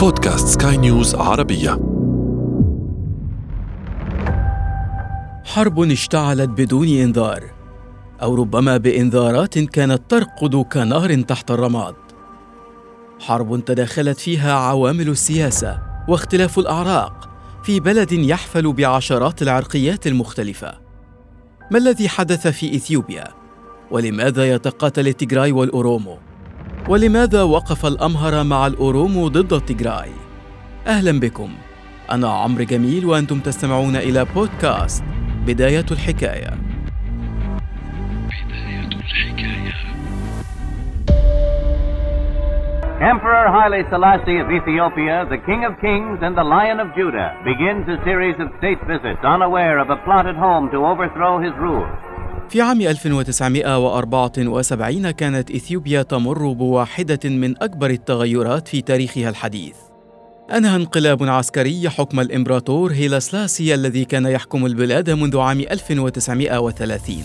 بودكاست سكاي نيوز عربية. حرب اشتعلت بدون إنذار أو ربما بإنذارات كانت ترقد كنهر تحت الرماد. حرب تداخلت فيها عوامل السياسة واختلاف الأعراق في بلد يحفل بعشرات العرقيات المختلفة. ما الذي حدث في إثيوبيا؟ ولماذا يتقاتل التيغراي والأورومو؟ ولماذا وقف الأمهر مع الأورومو ضد التيغراي؟ أهلا بكم أنا عمرو جميل وأنتم تستمعون إلى بودكاست بداية الحكاية بداية الحكاية Emperor Haile Selassie of Ethiopia, the King of Kings and the Lion of Judah, begins a series of state visits unaware of a plotted home to overthrow his rule. في عام 1974 كانت إثيوبيا تمر بواحدة من أكبر التغيرات في تاريخها الحديث. أنهى انقلاب عسكري حكم الإمبراطور هيلا سلاسي الذي كان يحكم البلاد منذ عام 1930.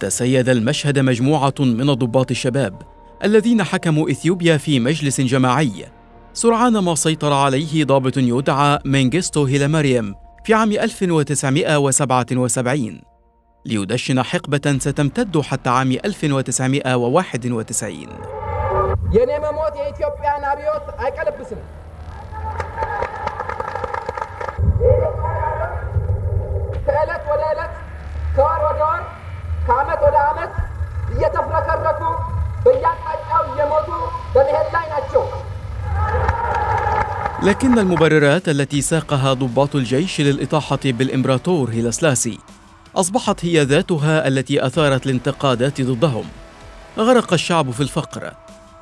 تسيد المشهد مجموعة من الضباط الشباب الذين حكموا إثيوبيا في مجلس جماعي سرعان ما سيطر عليه ضابط يدعى مينغستو هيلا مريم في عام 1977 ليدشن حقبة ستمتد حتى عام 1991 የኔ መሞት የኢትዮጵያን አብዮት አይቀለብስም። ከዕለት ወደ ዕለት ከወር ወደ ወር ከዓመት ወደ ዓመት እየተፍረከረኩ በየአቅጣጫው እየሞቱ በመሄድ ላይ ናቸው። لكن المبررات التي ساقها ضباط الجيش للإطاحة بالإمبراطور هيلاسلاسي أصبحت هي ذاتها التي أثارت الانتقادات ضدهم. غرق الشعب في الفقر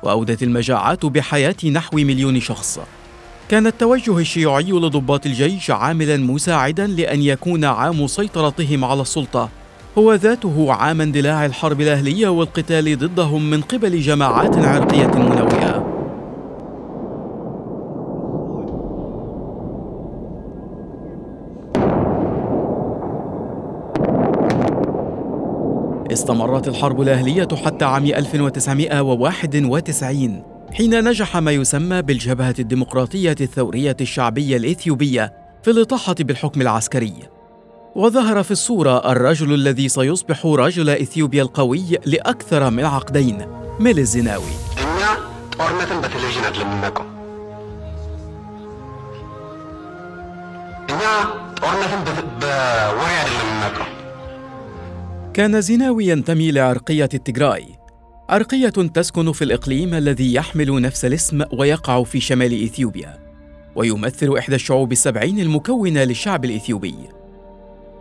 وأودت المجاعات بحياة نحو مليون شخص. كان التوجه الشيوعي لضباط الجيش عاملا مساعدا لأن يكون عام سيطرتهم على السلطة. هو ذاته عام اندلاع الحرب الأهلية والقتال ضدهم من قبل جماعات عرقية منوئه استمرت الحرب الأهلية حتى عام 1991 حين نجح ما يسمى بالجبهة الديمقراطية الثورية الشعبية الإثيوبية في الإطاحة بالحكم العسكري. وظهر في الصورة الرجل الذي سيصبح رجل إثيوبيا القوي لأكثر من عقدين ميل الزناوي كان زيناوي ينتمي لعرقية التجراي عرقية تسكن في الإقليم الذي يحمل نفس الاسم ويقع في شمال إثيوبيا ويمثل إحدى الشعوب السبعين المكونة للشعب الإثيوبي.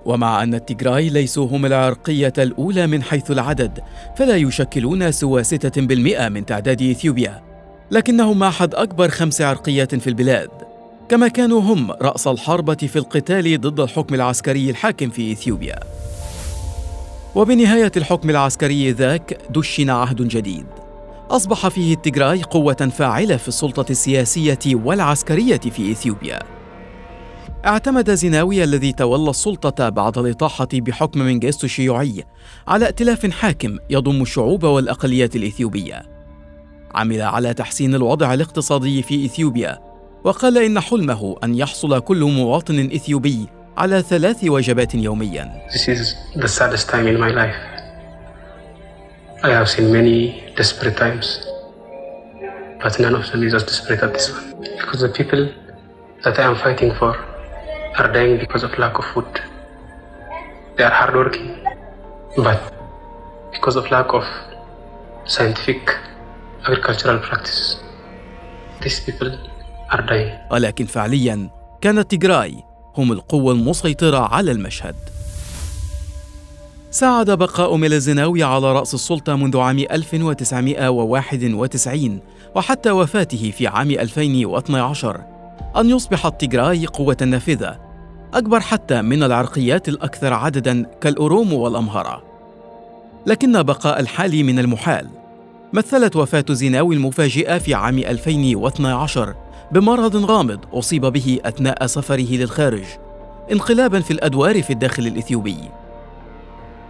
ومع أن التجراي ليسوا هم العرقية الأولى من حيث العدد فلا يشكلون سوى ستة بالمئة من تعداد إثيوبيا لكنهم أحد أكبر خمس عرقيات في البلاد كما كانوا هم رأس الحربة في القتال ضد الحكم العسكري الحاكم في إثيوبيا. وبنهاية الحكم العسكري ذاك دشن عهد جديد. أصبح فيه التجراي قوة فاعلة في السلطة السياسية والعسكرية في إثيوبيا. اعتمد زيناوي الذي تولى السلطة بعد الإطاحة بحكم منجستو الشيوعي على ائتلاف حاكم يضم الشعوب والأقليات الإثيوبية. عمل على تحسين الوضع الاقتصادي في إثيوبيا وقال إن حلمه أن يحصل كل مواطن إثيوبي على ثلاث وجبات يوميا. This is the saddest time in my life. I have seen many desperate times, but none of them is as desperate as this one. Because the people that I am fighting for are dying because of lack of food. They are hardworking, but because of lack of scientific agricultural practices, these people are dying. ولكن فعليا كانت تيغراي هم القوة المسيطرة على المشهد. ساعد بقاء ميلزناوي على رأس السلطة منذ عام 1991 وحتى وفاته في عام 2012 أن يصبح التيغراي قوة نافذة أكبر حتى من العرقيات الأكثر عددا كالأورومو والأمهرة. لكن بقاء الحال من المحال مثلت وفاة زيناوي المفاجئة في عام 2012 بمرض غامض أصيب به أثناء سفره للخارج انقلابا في الأدوار في الداخل الإثيوبي.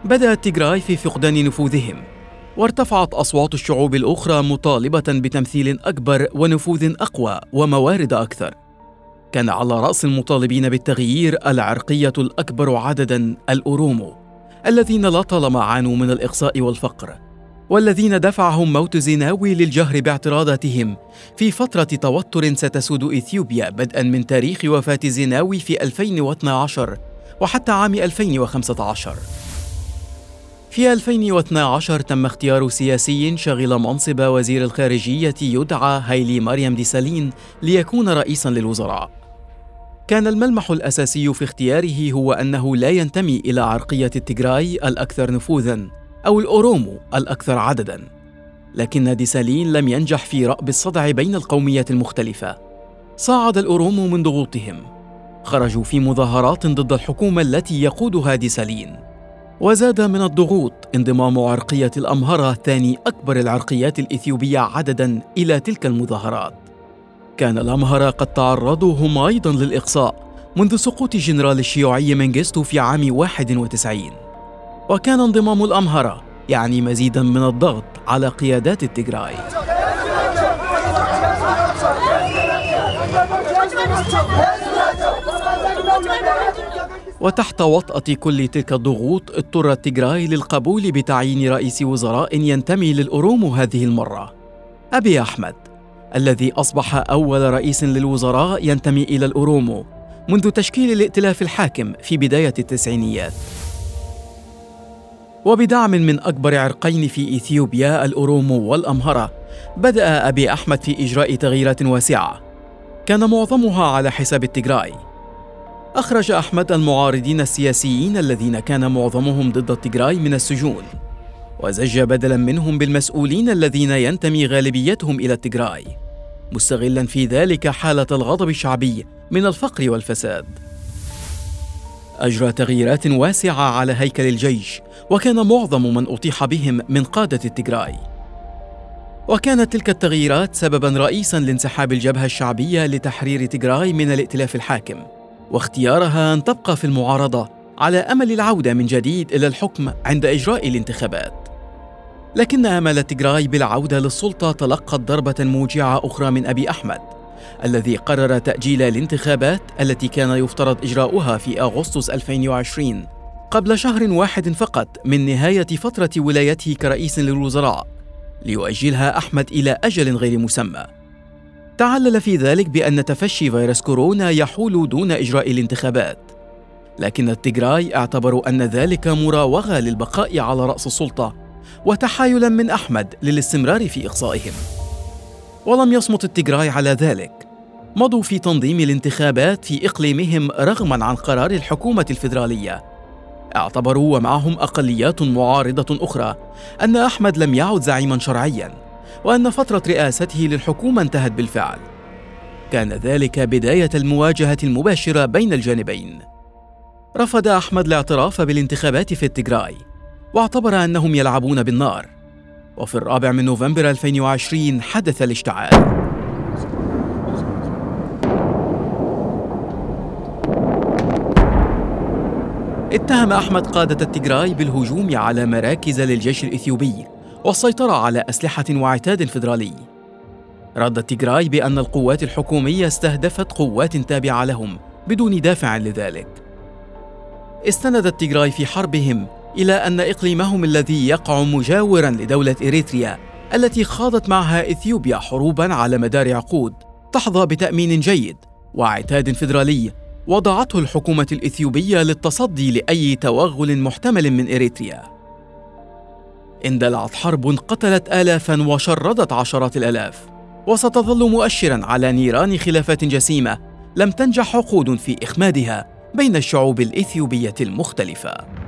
بدأ التيغراي في فقدان نفوذهم وارتفعت أصوات الشعوب الأخرى مطالبة بتمثيل أكبر ونفوذ أقوى وموارد أكثر. كان على رأس المطالبين بالتغيير العرقية الأكبر عددا الأورومو الذين لطالما عانوا من الإقصاء والفقر. والذين دفعهم موت زيناوي للجهر باعتراضاتهم. في فترة توتر ستسود إثيوبيا بدءا من تاريخ وفاة زيناوي في 2012 وحتى عام 2015 في 2012 تم اختيار سياسي شغل منصب وزير الخارجية يدعى هايلي مريم ديسالين ليكون رئيسا للوزراء. كان الملمح الأساسي في اختياره هو أنه لا ينتمي إلى عرقية التجراي الأكثر نفوذا. أو الأورومو الأكثر عددا. لكن ديسالين لم ينجح في رأب الصدع بين القوميات المختلفة. صعد الأورومو من ضغوطهم. خرجوا في مظاهرات ضد الحكومة التي يقودها ديسالين. وزاد من الضغوط انضمام عرقية الأمهرة ثاني أكبر العرقيات الإثيوبية عدداً إلى تلك المظاهرات. كان الأمهرة قد تعرضوا هم أيضاً للإقصاء منذ سقوط جنرال الشيوعي منجستو في عام 91 وكان انضمام الأمهرة يعني مزيداً من الضغط على قيادات التجراي وتحت وطأة كل تلك الضغوط اضطر التجراي للقبول بتعيين رئيس وزراء ينتمي للأورومو هذه المرة. أبي أحمد الذي أصبح أول رئيس للوزراء ينتمي إلى الأورومو منذ تشكيل الائتلاف الحاكم في بداية التسعينيات. وبدعم من أكبر عرقين في إثيوبيا الأورومو والأمهرة بدأ أبي أحمد في إجراء تغييرات واسعة. كان معظمها على حساب التجراي. أخرج أحمد المعارضين السياسيين الذين كان معظمهم ضد التجراي من السجون وزج بدلا منهم بالمسؤولين الذين ينتمي غالبيتهم إلى التجراي مستغلا في ذلك حالة الغضب الشعبي من الفقر والفساد. أجرى تغييرات واسعة على هيكل الجيش وكان معظم من أطيح بهم من قادة التجراي. وكانت تلك التغييرات سببا رئيسا لانسحاب الجبهة الشعبية لتحرير تجراي من الائتلاف الحاكم واختيارها أن تبقى في المعارضة على أمل العودة من جديد إلى الحكم عند إجراء الانتخابات. لكن امل تجراي بالعودة للسلطة تلقت ضربة موجعة أخرى من أبي أحمد. الذي قرر تأجيل الانتخابات التي كان يفترض إجراؤها في أغسطس 2020 قبل شهر واحد فقط من نهاية فترة ولايته كرئيس للوزراء ليؤجلها أحمد أجل أجل غير مسمى. تعلل في ذلك بأن تفشي فيروس كورونا يحول دون إجراء الانتخابات. لكن التجراي اعتبروا أن ذلك مراوغة للبقاء على رأس السلطة وتحايلا من أحمد للاستمرار في إقصائهم. ولم يصمت التجراي على ذلك مضوا في تنظيم الانتخابات في إقليمهم رغما عن قرار الحكومة الفيدرالية اعتبروا ومعهم أقليات معارضة أخرى أن أحمد لم يعد زعيما شرعيا وأن فترة رئاسته للحكومة انتهت بالفعل. كان ذلك بداية المواجهة المباشرة بين الجانبين. رفض أحمد الاعتراف بالانتخابات في التجراي، واعتبر أنهم يلعبون بالنار. وفي الرابع من نوفمبر 2020 حدث الاشتعال. اتهم أحمد قادة التجراي بالهجوم على مراكز للجيش الإثيوبي والسيطرة على أسلحة وعتاد فيدرالي. رد تيغراي بأن القوات الحكومية استهدفت قوات تابعة لهم بدون دافع لذلك. استندت تيغراي في حربهم إلى أن إقليمهم الذي يقع مجاورا لدولة إريتريا التي خاضت معها إثيوبيا حروبا على مدار عقود تحظى بتأمين جيد وعتاد فيدرالي وضعته الحكومة الإثيوبية للتصدي لأي توغل محتمل من إريتريا. اندلعت حرب قتلت آلافا وشردت عشرات الآلاف وستظل مؤشرا على نيران خلافات جسيمة لم تنجح عقود في إخمادها بين الشعوب الإثيوبية المختلفة